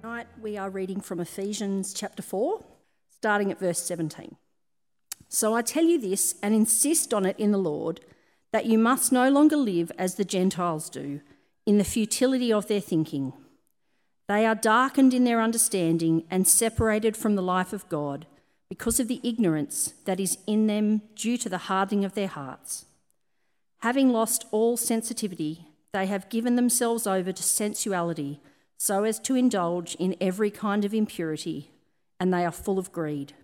Tonight we are reading from Ephesians chapter 4, starting at verse 17. So I tell you this and insist on it in the Lord that you must no longer live as the Gentiles do, in the futility of their thinking. They are darkened in their understanding and separated from the life of God because of the ignorance that is in them due to the hardening of their hearts. Having lost all sensitivity, they have given themselves over to sensuality so as to indulge in every kind of impurity, and they are full of greed.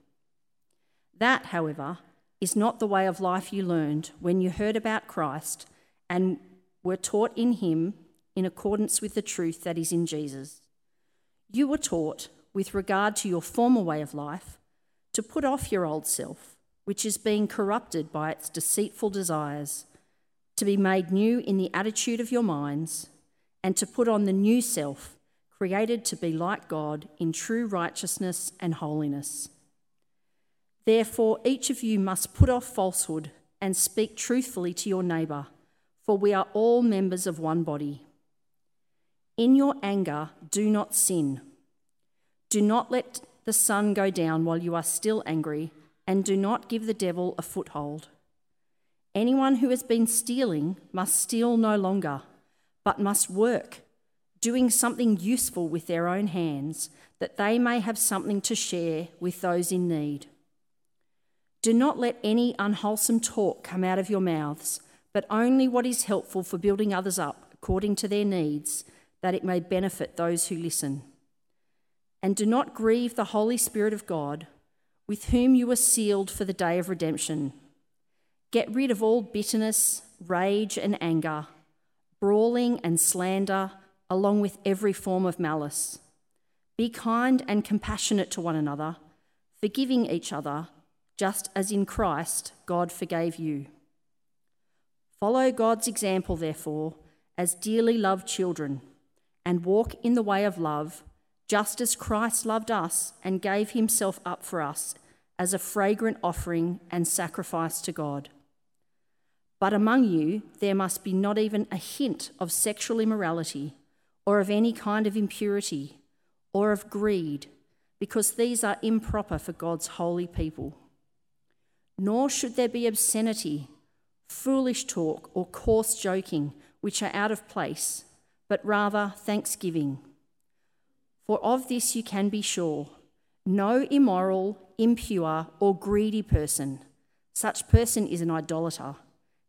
That, however, is not the way of life you learned when you heard about Christ and were taught in him in accordance with the truth that is in Jesus. You were taught, with regard to your former way of life, to put off your old self, which is being corrupted by its deceitful desires, to be made new in the attitude of your minds, and to put on the new self created to be like God in true righteousness and holiness. Therefore, each of you must put off falsehood and speak truthfully to your neighbour, for we are all members of one body. In your anger, do not sin. Do not let the sun go down while you are still angry, and do not give the devil a foothold. Anyone who has been stealing must steal no longer, but must work doing something useful with their own hands, that they may have something to share with those in need. Do not let any unwholesome talk come out of your mouths, but only what is helpful for building others up according to their needs, that it may benefit those who listen. And do not grieve the Holy Spirit of God, with whom you were sealed for the day of redemption. Get rid of all bitterness, rage, and anger, brawling and slander along with every form of malice. Be kind and compassionate to one another, forgiving each other, just as in Christ God forgave you. Follow God's example, therefore, as dearly loved children, and walk in the way of love, just as Christ loved us and gave himself up for us as a fragrant offering and sacrifice to God. But among you there must be not even a hint of sexual immorality or of any kind of impurity, or of greed, because these are improper for God's holy people. Nor should there be obscenity, foolish talk, or coarse joking, which are out of place, but rather thanksgiving. For of this you can be sure no immoral, impure, or greedy person, such person is an idolater,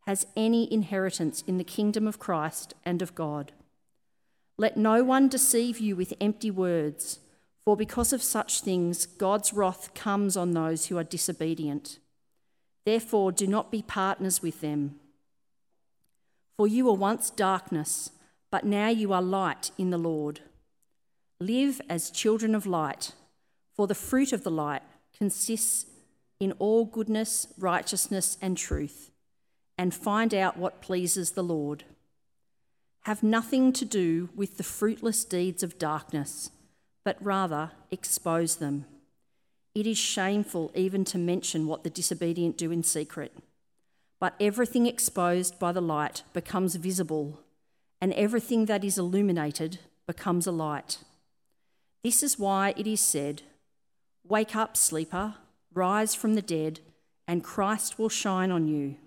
has any inheritance in the kingdom of Christ and of God. Let no one deceive you with empty words, for because of such things, God's wrath comes on those who are disobedient. Therefore, do not be partners with them. For you were once darkness, but now you are light in the Lord. Live as children of light, for the fruit of the light consists in all goodness, righteousness, and truth, and find out what pleases the Lord have nothing to do with the fruitless deeds of darkness, but rather expose them. It is shameful even to mention what the disobedient do in secret. But everything exposed by the light becomes visible, and everything that is illuminated becomes a light. This is why it is said, Wake up, sleeper, rise from the dead, and Christ will shine on you.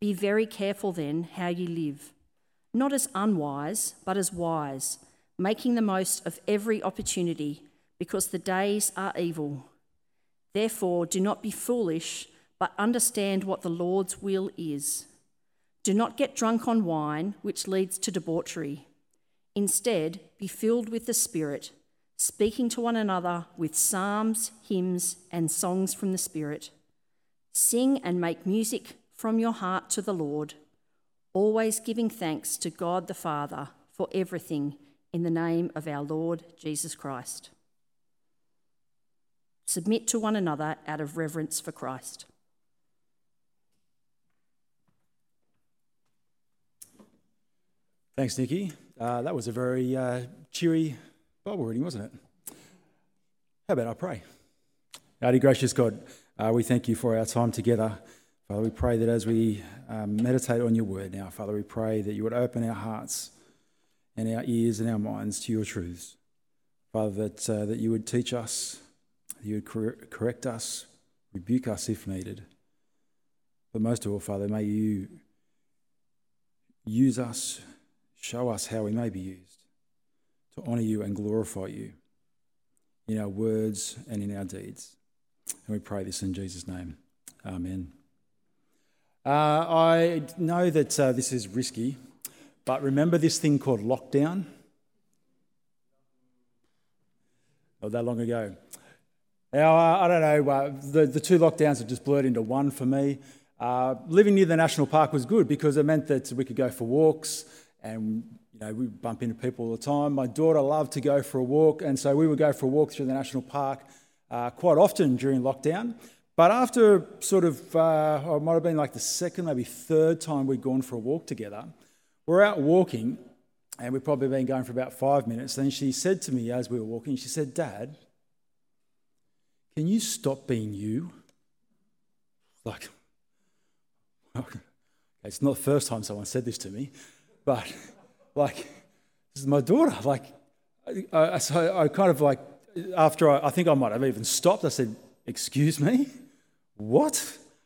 Be very careful then how you live not as unwise, but as wise, making the most of every opportunity, because the days are evil. Therefore, do not be foolish, but understand what the Lord's will is. Do not get drunk on wine, which leads to debauchery. Instead, be filled with the Spirit, speaking to one another with psalms, hymns, and songs from the Spirit. Sing and make music from your heart to the Lord always giving thanks to God the Father for everything in the name of our Lord Jesus Christ. Submit to one another out of reverence for Christ. Thanks, Nikki. Uh, that was a very uh, cheery Bible reading, wasn't it? How about I pray? Mighty gracious God, uh, we thank you for our time together. Father, we pray that as we um, meditate on your word now, Father, we pray that you would open our hearts and our ears and our minds to your truths. Father, that, uh, that you would teach us, you would cor- correct us, rebuke us if needed. But most of all, Father, may you use us, show us how we may be used to honour you and glorify you in our words and in our deeds. And we pray this in Jesus' name. Amen. Uh, I know that uh, this is risky, but remember this thing called lockdown? Not that long ago. Now, uh, I don't know, uh, the, the two lockdowns have just blurred into one for me. Uh, living near the national park was good because it meant that we could go for walks and you know, we bump into people all the time. My daughter loved to go for a walk, and so we would go for a walk through the national park uh, quite often during lockdown. But after sort of, uh, it might have been like the second, maybe third time we'd gone for a walk together, we're out walking, and we'd probably been going for about five minutes. Then she said to me as we were walking, she said, Dad, can you stop being you? Like, it's not the first time someone said this to me, but like, this is my daughter. Like, I, so I kind of like, after I, I think I might have even stopped, I said, Excuse me? What?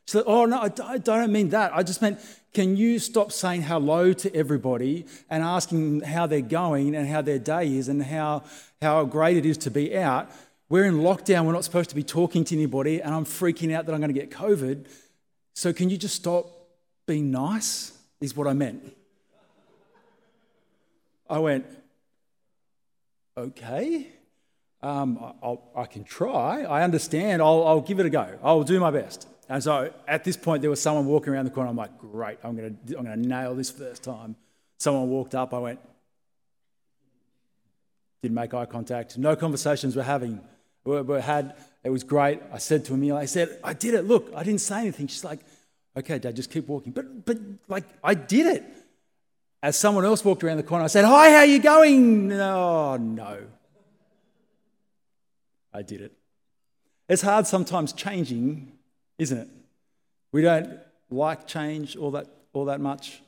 She said, Oh, no, I, don't mean that. I just meant, can you stop saying hello to everybody and asking how they're going and how their day is and how, how great it is to be out? We're in lockdown. We're not supposed to be talking to anybody, and I'm freaking out that I'm going to get COVID. So, can you just stop being nice? Is what I meant. I went, okay, um, I, I, can try. I understand. I'll, I'll, give it a go. I'll do my best. And so at this point, there was someone walking around the corner. I'm like, great, I'm going to I'm going to nail this first time. Someone walked up. I went, didn't make eye contact. No conversations were having. We, we had. It was great. I said to Amelia, I said, I did it. Look, I didn't say anything. She's like, okay, Dad, just keep walking. But but like I did it. As someone else walked around the corner, I said, Hi, how you going? Oh, no. I did it. It's hard sometimes changing, isn't it? We don't like change all that, all that much.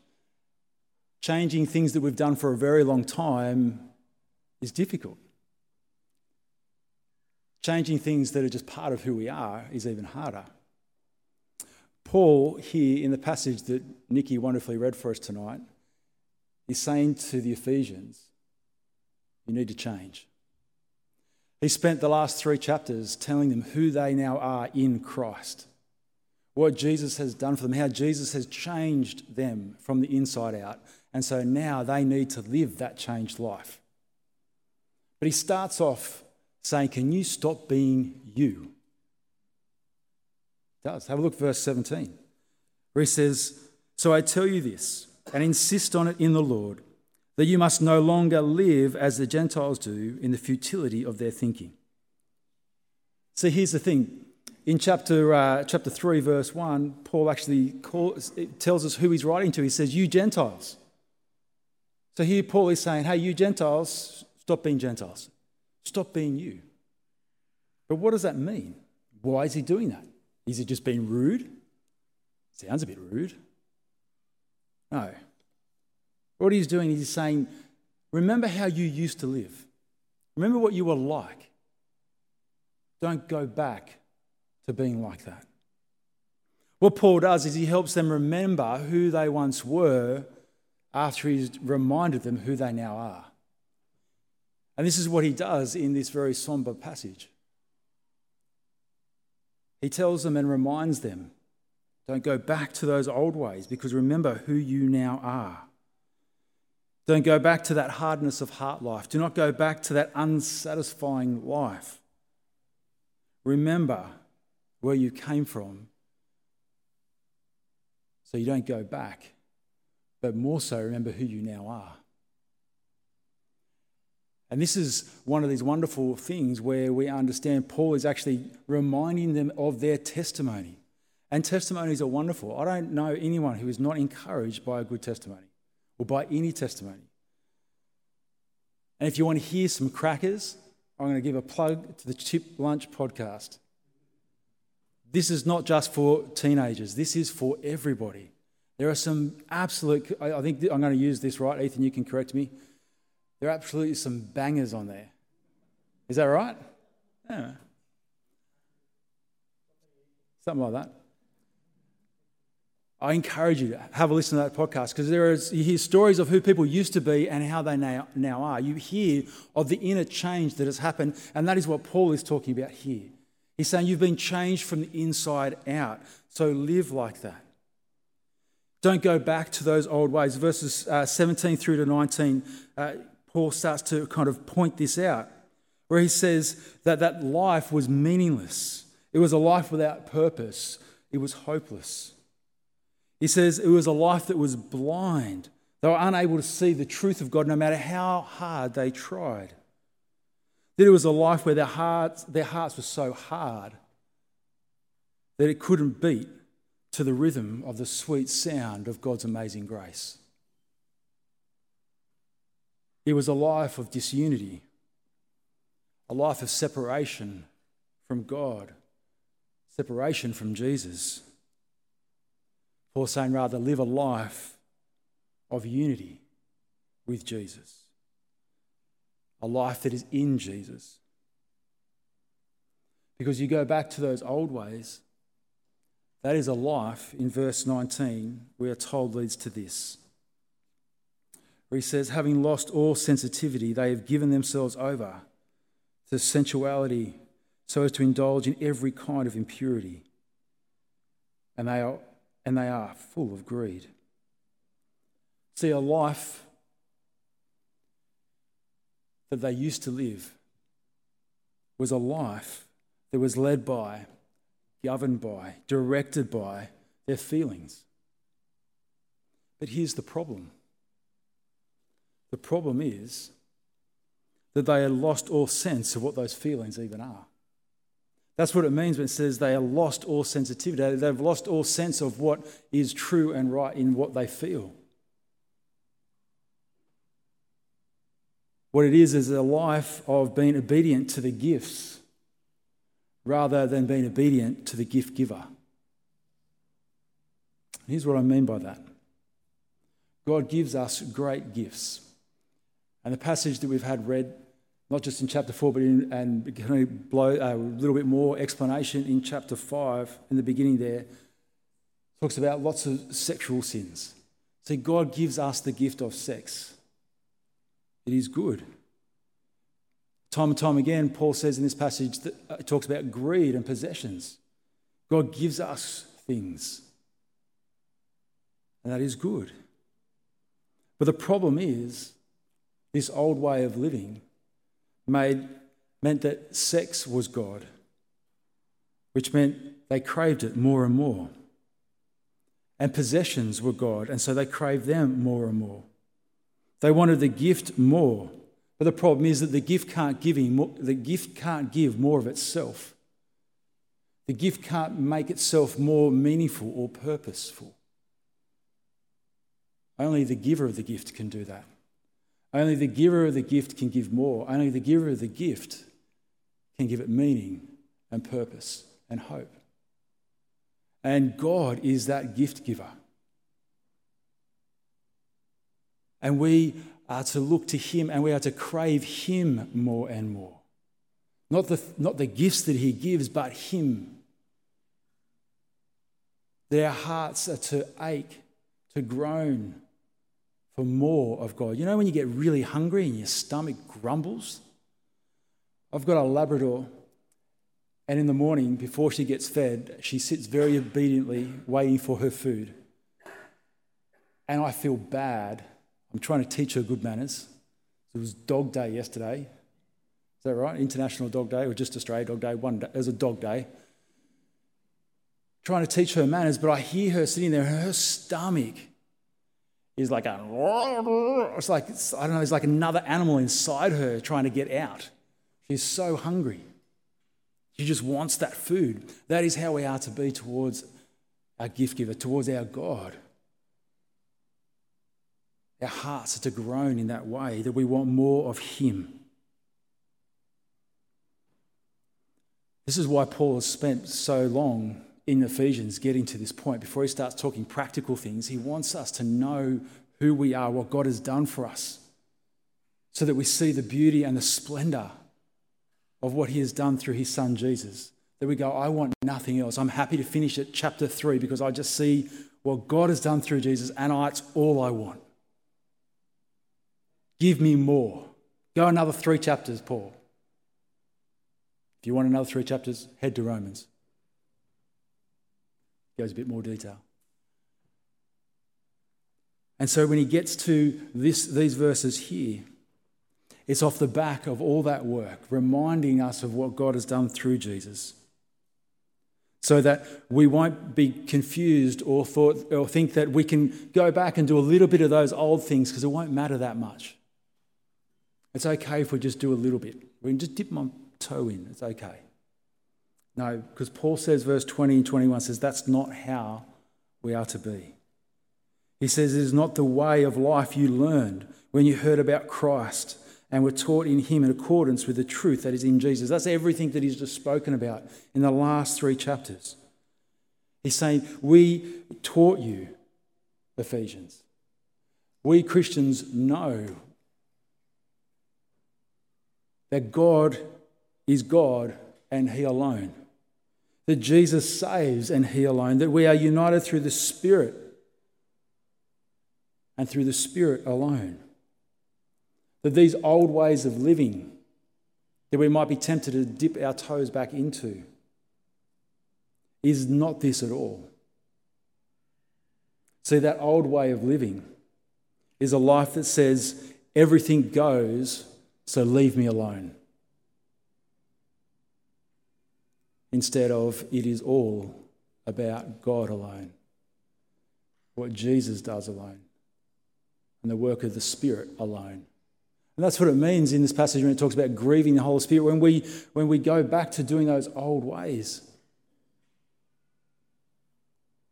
Changing things that we've done for a very long time is difficult. Changing things that are just part of who we are is even harder. Paul, here in the passage that Nikki wonderfully read for us tonight, He's saying to the Ephesians, you need to change. He spent the last three chapters telling them who they now are in Christ, what Jesus has done for them, how Jesus has changed them from the inside out. And so now they need to live that changed life. But he starts off saying, Can you stop being you? He does. Have a look at verse 17, where he says, So I tell you this and insist on it in the Lord that you must no longer live as the Gentiles do in the futility of their thinking. See, here's the thing. In chapter, uh, chapter 3, verse 1, Paul actually calls, tells us who he's writing to. He says, You Gentiles. So here Paul is saying, Hey, you Gentiles, stop being Gentiles. Stop being you. But what does that mean? Why is he doing that? Is he just being rude? Sounds a bit rude. No. What he's doing is saying, remember how you used to live. Remember what you were like. Don't go back to being like that. What Paul does is he helps them remember who they once were after he's reminded them who they now are. And this is what he does in this very somber passage. He tells them and reminds them don't go back to those old ways because remember who you now are. Don't go back to that hardness of heart life. Do not go back to that unsatisfying life. Remember where you came from so you don't go back, but more so remember who you now are. And this is one of these wonderful things where we understand Paul is actually reminding them of their testimony. And testimonies are wonderful. I don't know anyone who is not encouraged by a good testimony or by any testimony. And if you want to hear some crackers, I'm going to give a plug to the Chip Lunch podcast. This is not just for teenagers, this is for everybody. There are some absolute, I think I'm going to use this right, Ethan, you can correct me. There are absolutely some bangers on there. Is that right? Yeah. Something like that. I encourage you to have a listen to that podcast because there is you hear stories of who people used to be and how they now, now are. You hear of the inner change that has happened, and that is what Paul is talking about here. He's saying you've been changed from the inside out, so live like that. Don't go back to those old ways. Verses uh, 17 through to 19, uh, Paul starts to kind of point this out, where he says that that life was meaningless. It was a life without purpose. It was hopeless. He says it was a life that was blind. They were unable to see the truth of God no matter how hard they tried. That it was a life where their hearts, their hearts were so hard that it couldn't beat to the rhythm of the sweet sound of God's amazing grace. It was a life of disunity, a life of separation from God, separation from Jesus. Paul saying, rather, live a life of unity with Jesus, a life that is in Jesus. Because you go back to those old ways, that is a life, in verse 19, we are told leads to this. Where he says, having lost all sensitivity, they have given themselves over to sensuality so as to indulge in every kind of impurity. And they are, and they are full of greed. See, a life that they used to live was a life that was led by governed by, directed by their feelings. But here's the problem the problem is that they had lost all sense of what those feelings even are. That's what it means when it says they are lost all sensitivity. They've lost all sense of what is true and right in what they feel. What it is is a life of being obedient to the gifts rather than being obedient to the gift giver. Here's what I mean by that God gives us great gifts. And the passage that we've had read, not just in chapter 4, but in, and can blow uh, a little bit more explanation in chapter 5, in the beginning there, talks about lots of sexual sins. See, God gives us the gift of sex. It is good. Time and time again, Paul says in this passage that uh, it talks about greed and possessions. God gives us things, and that is good. But the problem is, this old way of living made, meant that sex was God, which meant they craved it more and more. And possessions were God, and so they craved them more and more. They wanted the gift more, but the problem is that the gift can't give him the gift can't give more of itself. The gift can't make itself more meaningful or purposeful. Only the giver of the gift can do that. Only the giver of the gift can give more. Only the giver of the gift can give it meaning and purpose and hope. And God is that gift giver. And we are to look to Him and we are to crave Him more and more. Not the, not the gifts that He gives, but Him. Our hearts are to ache, to groan for more of God. You know when you get really hungry and your stomach grumbles? I've got a Labrador, and in the morning, before she gets fed, she sits very obediently waiting for her food. And I feel bad I'm trying to teach her good manners. It was dog day yesterday. Is that right? International Dog Day or just Australia Dog Day? One day. It was a dog day. Trying to teach her manners, but I hear her sitting there, her stomach is like a. It's like I don't know. There's like another animal inside her trying to get out. She's so hungry. She just wants that food. That is how we are to be towards our gift giver, towards our God. Our hearts are to groan in that way, that we want more of Him. This is why Paul has spent so long in Ephesians getting to this point. Before he starts talking practical things, he wants us to know who we are, what God has done for us, so that we see the beauty and the splendor of what he has done through his son Jesus that we go, I want nothing else. I'm happy to finish at chapter 3 because I just see what God has done through Jesus and I, it's all I want. Give me more. Go another three chapters, Paul. If you want another three chapters, head to Romans. Goes a bit more detail. And so when he gets to this, these verses here, it's off the back of all that work, reminding us of what God has done through Jesus. So that we won't be confused or, thought, or think that we can go back and do a little bit of those old things because it won't matter that much. It's okay if we just do a little bit. We can just dip my toe in. It's okay. No, because Paul says, verse 20 and 21 says, that's not how we are to be. He says, it is not the way of life you learned when you heard about Christ and were taught in him in accordance with the truth that is in Jesus. That's everything that he's just spoken about in the last three chapters. He's saying, We taught you, Ephesians. We Christians know that God is God and He alone. That Jesus saves and He alone. That we are united through the Spirit and through the Spirit alone. That these old ways of living that we might be tempted to dip our toes back into is not this at all. See, that old way of living is a life that says everything goes so leave me alone. Instead of, it is all about God alone, what Jesus does alone, and the work of the Spirit alone. And that's what it means in this passage when it talks about grieving the Holy Spirit, when we, when we go back to doing those old ways.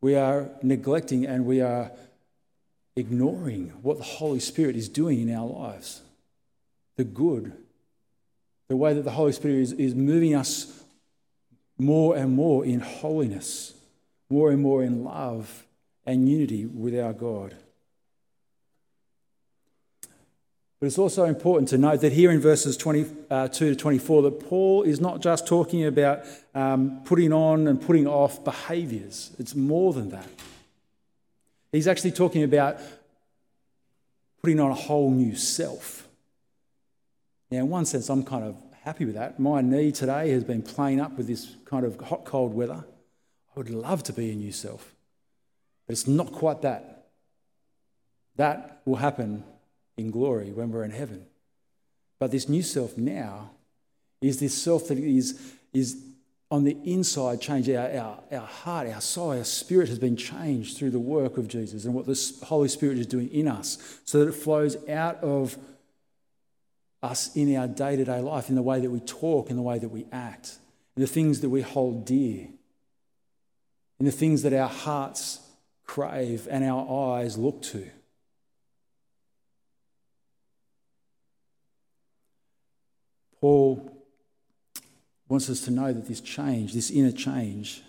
We are neglecting and we are ignoring what the Holy Spirit is doing in our lives the good, the way that the Holy Spirit is, is moving us more and more in holiness, more and more in love and unity with our God. But it's also important to note that here in verses 22 uh, to 24, that Paul is not just talking about um, putting on and putting off behaviours, it's more than that. He's actually talking about putting on a whole new self. Now, in one sense, I'm kind of happy with that. My knee today has been playing up with this kind of hot, cold weather. I would love to be a new self, but it's not quite that. That will happen in glory when we're in heaven. But this new self now is this self that is, is on the inside changed. Our, our, our heart, our soul, our spirit has been changed through the work of Jesus and what the Holy Spirit is doing in us so that it flows out of us in our day to day life, in the way that we talk, in the way that we act, in the things that we hold dear, in the things that our hearts crave and our eyes look to. Paul wants us to know that this change, this inner change,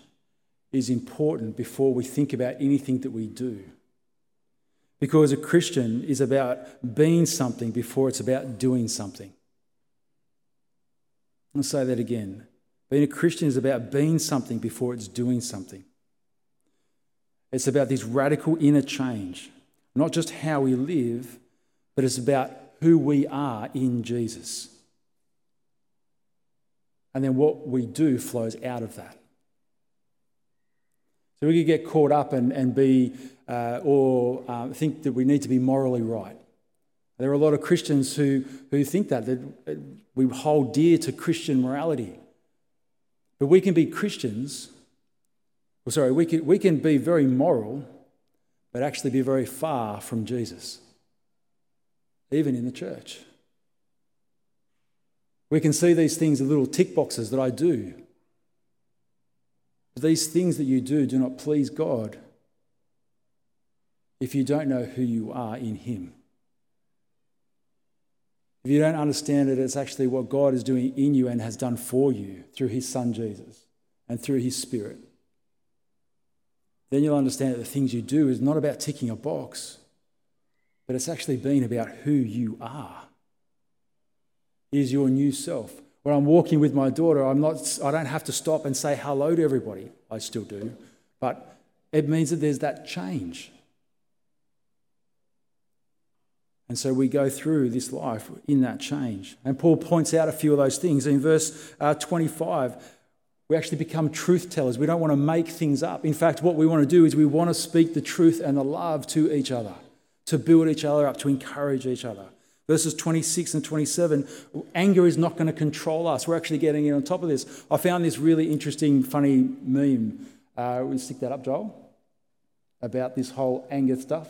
is important before we think about anything that we do. Because a Christian is about being something before it's about doing something. I'll say that again. Being a Christian is about being something before it's doing something. It's about this radical inner change, not just how we live, but it's about who we are in Jesus. And then what we do flows out of that. So we could get caught up and, and be, uh, or uh, think that we need to be morally right. There are a lot of Christians who, who think that, that we hold dear to Christian morality. But we can be Christians, well, sorry, we can, we can be very moral, but actually be very far from Jesus, even in the church. We can see these things as little tick boxes that I do these things that you do do not please God if you don't know who you are in Him. If you don't understand that it's actually what God is doing in you and has done for you through His Son Jesus and through His Spirit, then you'll understand that the things you do is not about ticking a box, but it's actually being about who you are. Is your new self. When I'm walking with my daughter, I'm not, I don't have to stop and say hello to everybody. I still do. But it means that there's that change. And so we go through this life in that change. And Paul points out a few of those things. In verse uh, 25, we actually become truth tellers. We don't want to make things up. In fact, what we want to do is we want to speak the truth and the love to each other, to build each other up, to encourage each other. Verses 26 and 27 anger is not going to control us. We're actually getting in on top of this. I found this really interesting, funny meme. Uh, we stick that up, Joel, about this whole anger stuff.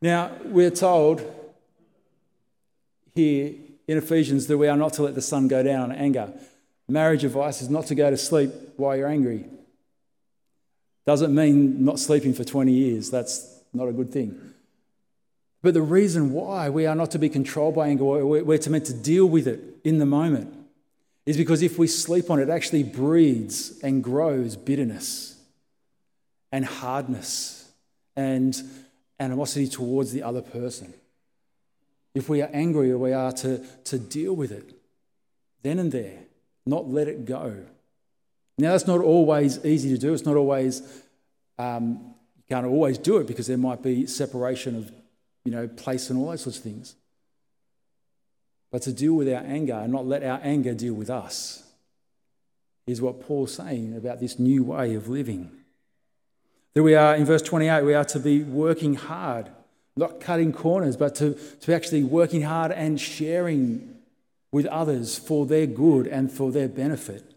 Now, we're told here in Ephesians that we are not to let the sun go down on anger. Marriage advice is not to go to sleep while you're angry. Doesn't mean not sleeping for 20 years. That's not a good thing. But the reason why we are not to be controlled by anger, we're to meant to deal with it in the moment, is because if we sleep on it, it actually breeds and grows bitterness and hardness and animosity towards the other person. If we are angry, we are to, to deal with it then and there, not let it go. Now, that's not always easy to do. It's not always, um, can't always do it because there might be separation of, you know, place and all those sorts of things. But to deal with our anger and not let our anger deal with us is what Paul's saying about this new way of living. That we are, in verse 28, we are to be working hard, not cutting corners, but to, to actually working hard and sharing with others for their good and for their benefit.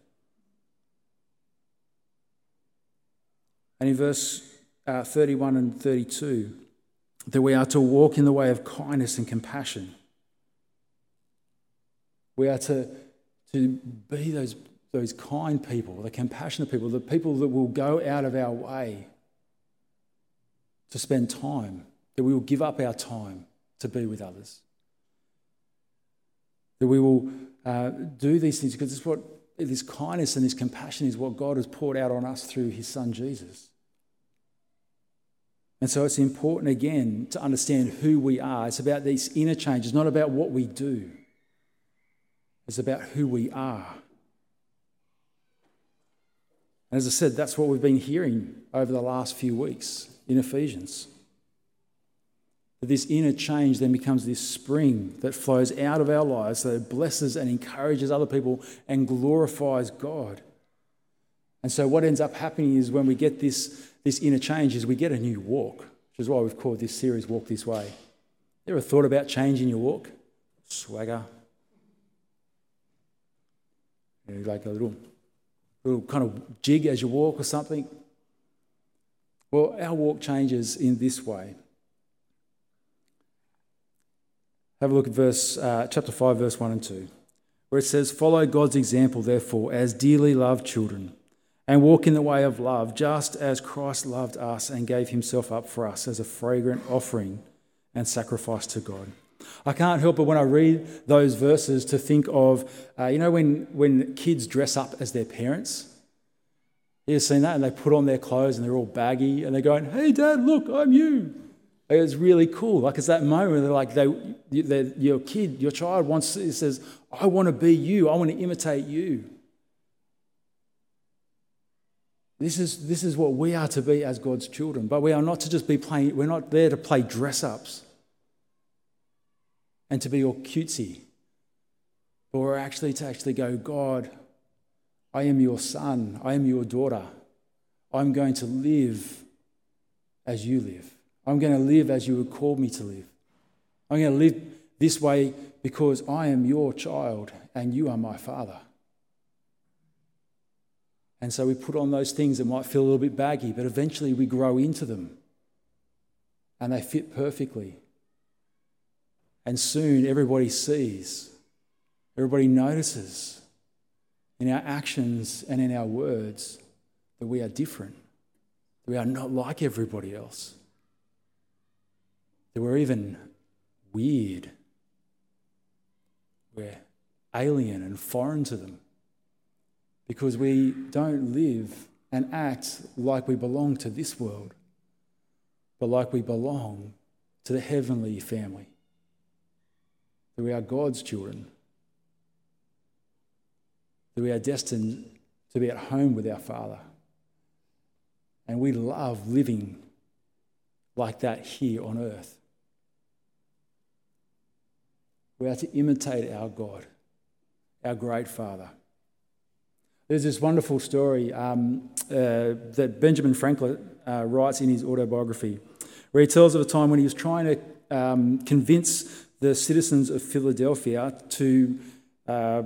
And in verse uh, 31 and 32, that we are to walk in the way of kindness and compassion. We are to, to be those, those kind people, the compassionate people, the people that will go out of our way to spend time, that we will give up our time to be with others. That we will uh, do these things because it's what this kindness and this compassion is what God has poured out on us through his son Jesus. And so it's important again to understand who we are. It's about these inner changes, not about what we do. It's about who we are. And as I said, that's what we've been hearing over the last few weeks in Ephesians. That this inner change then becomes this spring that flows out of our lives that blesses and encourages other people and glorifies God. And so what ends up happening is when we get this, this inner change is we get a new walk, which is why we've called this series Walk This Way. Ever thought about changing your walk? Swagger. You know, like a little, little kind of jig as you walk or something. Well, our walk changes in this way. Have a look at verse, uh, chapter 5, verse 1 and 2, where it says, Follow God's example, therefore, as dearly loved children, and walk in the way of love, just as Christ loved us and gave himself up for us as a fragrant offering and sacrifice to God. I can't help but when I read those verses to think of, uh, you know, when, when kids dress up as their parents You've seen that? And they put on their clothes and they're all baggy and they're going, hey, dad, look, I'm you. It's really cool. Like it's that moment where they're like, they, your kid, your child wants, says, I want to be you. I want to imitate you. This is, this is what we are to be as God's children. But we are not to just be playing, we're not there to play dress ups and to be all cutesy. But we're actually to actually go, God, I am your son. I am your daughter. I'm going to live as you live. I'm going to live as you would call me to live. I'm going to live this way because I am your child and you are my father. And so we put on those things that might feel a little bit baggy, but eventually we grow into them. And they fit perfectly. And soon everybody sees, everybody notices in our actions and in our words that we are different, that we are not like everybody else, that we're even weird, we're alien and foreign to them because we don't live and act like we belong to this world, but like we belong to the heavenly family. that we are God's children, that we are destined to be at home with our Father. And we love living like that here on earth. We are to imitate our God, our great Father. There's this wonderful story um, uh, that Benjamin Franklin uh, writes in his autobiography, where he tells of a time when he was trying to um, convince the citizens of Philadelphia to uh,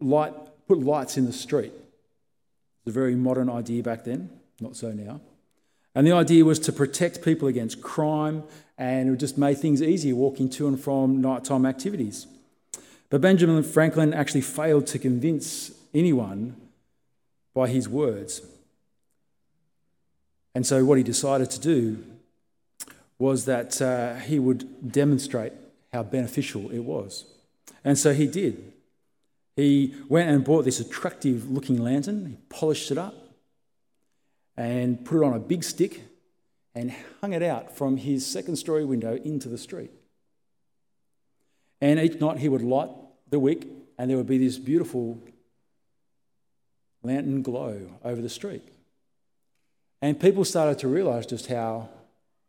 light, put lights in the street. It's a very modern idea back then, not so now. And the idea was to protect people against crime and it would just made things easier walking to and from nighttime activities. But Benjamin Franklin actually failed to convince anyone by his words. And so, what he decided to do was that uh, he would demonstrate how beneficial it was. And so he did. He went and bought this attractive looking lantern, he polished it up, and put it on a big stick and hung it out from his second story window into the street. And each night he would light the wick, and there would be this beautiful lantern glow over the street. And people started to realize just how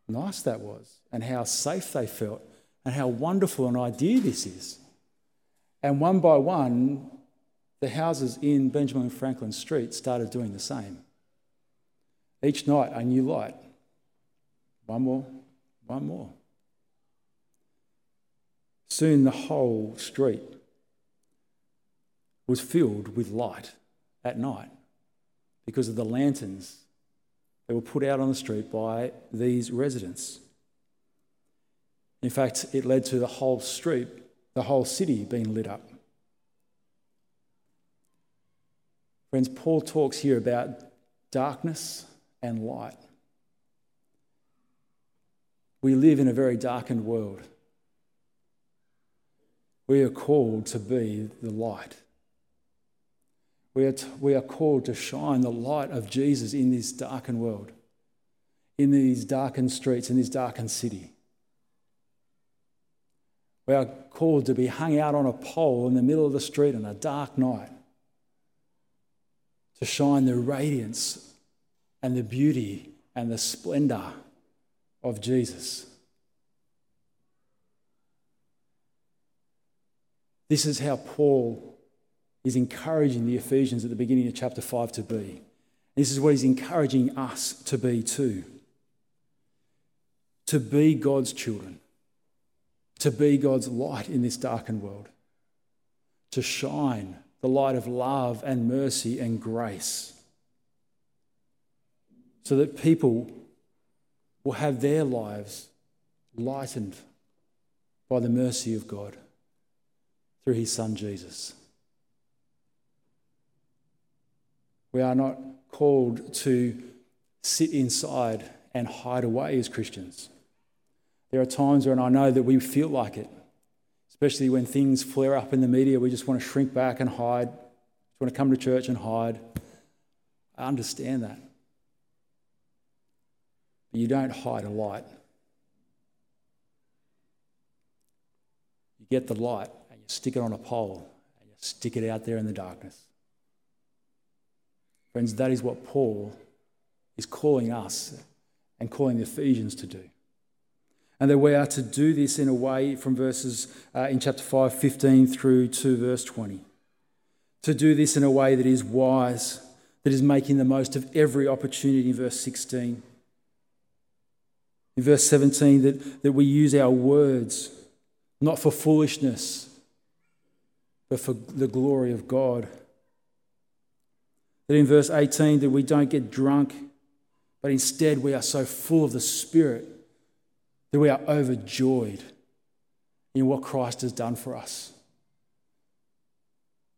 nice that was, and how safe they felt, and how wonderful an idea this is. And one by one, the houses in Benjamin Franklin Street started doing the same. Each night, a new light. One more, one more. Soon the whole street was filled with light at night because of the lanterns that were put out on the street by these residents. In fact, it led to the whole street, the whole city being lit up. Friends, Paul talks here about darkness and light. We live in a very darkened world. We are called to be the light. We are, t- we are called to shine the light of Jesus in this darkened world, in these darkened streets, in this darkened city. We are called to be hung out on a pole in the middle of the street on a dark night to shine the radiance and the beauty and the splendor of Jesus. This is how Paul is encouraging the Ephesians at the beginning of chapter 5 to be. This is what he's encouraging us to be too. To be God's children, to be God's light in this darkened world, to shine the light of love and mercy and grace, so that people will have their lives lightened by the mercy of God through his Son Jesus. We are not called to sit inside and hide away as Christians. There are times when I know that we feel like it, especially when things flare up in the media. We just want to shrink back and hide, just want to come to church and hide. I understand that. But you don't hide a light. You get the light and you stick it on a pole and you stick it out there in the darkness. Friends, that is what Paul is calling us and calling the Ephesians to do. And that we are to do this in a way from verses uh, in chapter 5, 15 through to verse 20. To do this in a way that is wise, that is making the most of every opportunity in verse 16. In verse 17, that, that we use our words not for foolishness, but for the glory of God. That in verse 18, that we don't get drunk, but instead we are so full of the Spirit that we are overjoyed in what Christ has done for us.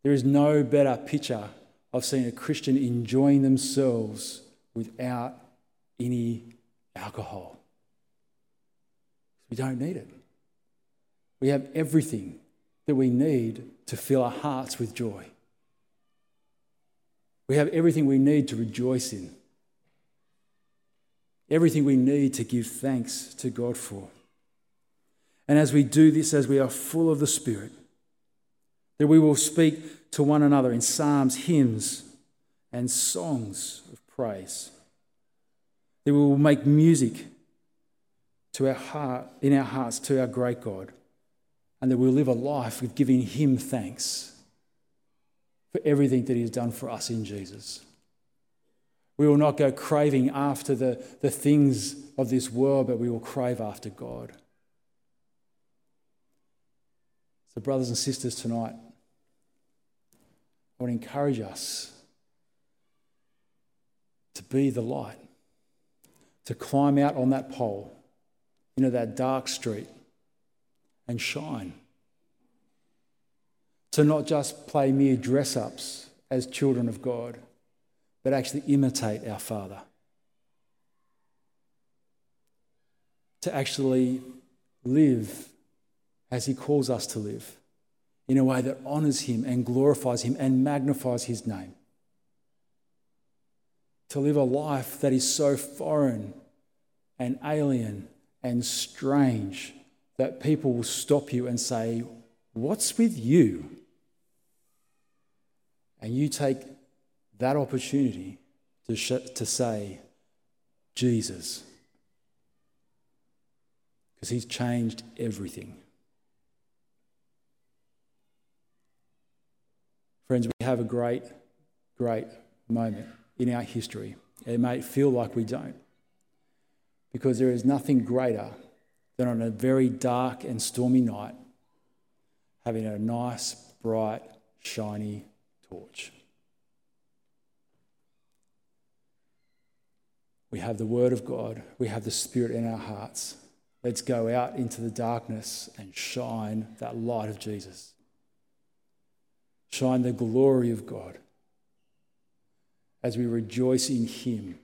There is no better picture of seeing a Christian enjoying themselves without any alcohol. We don't need it. We have everything that we need to fill our hearts with joy. We have everything we need to rejoice in, everything we need to give thanks to God for. And as we do this, as we are full of the Spirit, that we will speak to one another in psalms, hymns, and songs of praise. That we will make music to our heart, in our hearts to our great God, and that we'll live a life of giving Him thanks for everything that He has done for us in Jesus. We will not go craving after the, the things of this world, but we will crave after God. So, brothers and sisters, tonight, I want to encourage us to be the light, to climb out on that pole, into that dark street, and shine. To not just play mere dress ups as children of God, but actually imitate our Father. To actually live as He calls us to live in a way that honours Him and glorifies Him and magnifies His name. To live a life that is so foreign and alien and strange that people will stop you and say, What's with you? And you take that opportunity to, sh- to say, Jesus. Because he's changed everything. Friends, we have a great, great moment in our history. It may feel like we don't, because there is nothing greater than on a very dark and stormy night having a nice, bright, shiny torch. We have the Word of God, we have the Spirit in our hearts. Let's go out into the darkness and shine that light of Jesus shine the glory of God as we rejoice in Him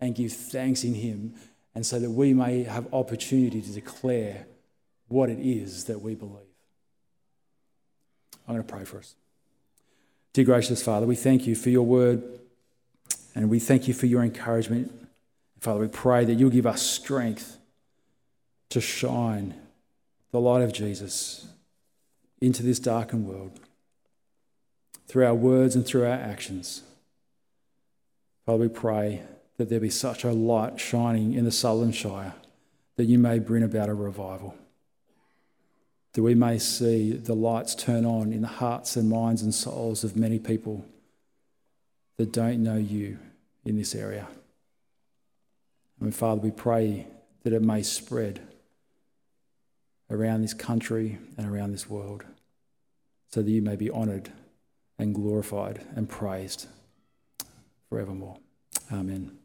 and give thanks in Him, and so that we may have opportunity to declare what it is that we believe. I'm going to pray for us. Dear gracious Father, we thank you for your word and we thank you for your encouragement. Father, we pray that you'll give us strength to shine the light of Jesus into this darkened world through our words and through our actions. Father, we pray that there be such a light shining in the Sutherland Shire that you may bring about a revival. That we may see the lights turn on in the hearts and minds and souls of many people that don't know you in this area. And Father, we pray that it may spread around this country and around this world so that you may be honoured and glorified and praised forevermore. Amen.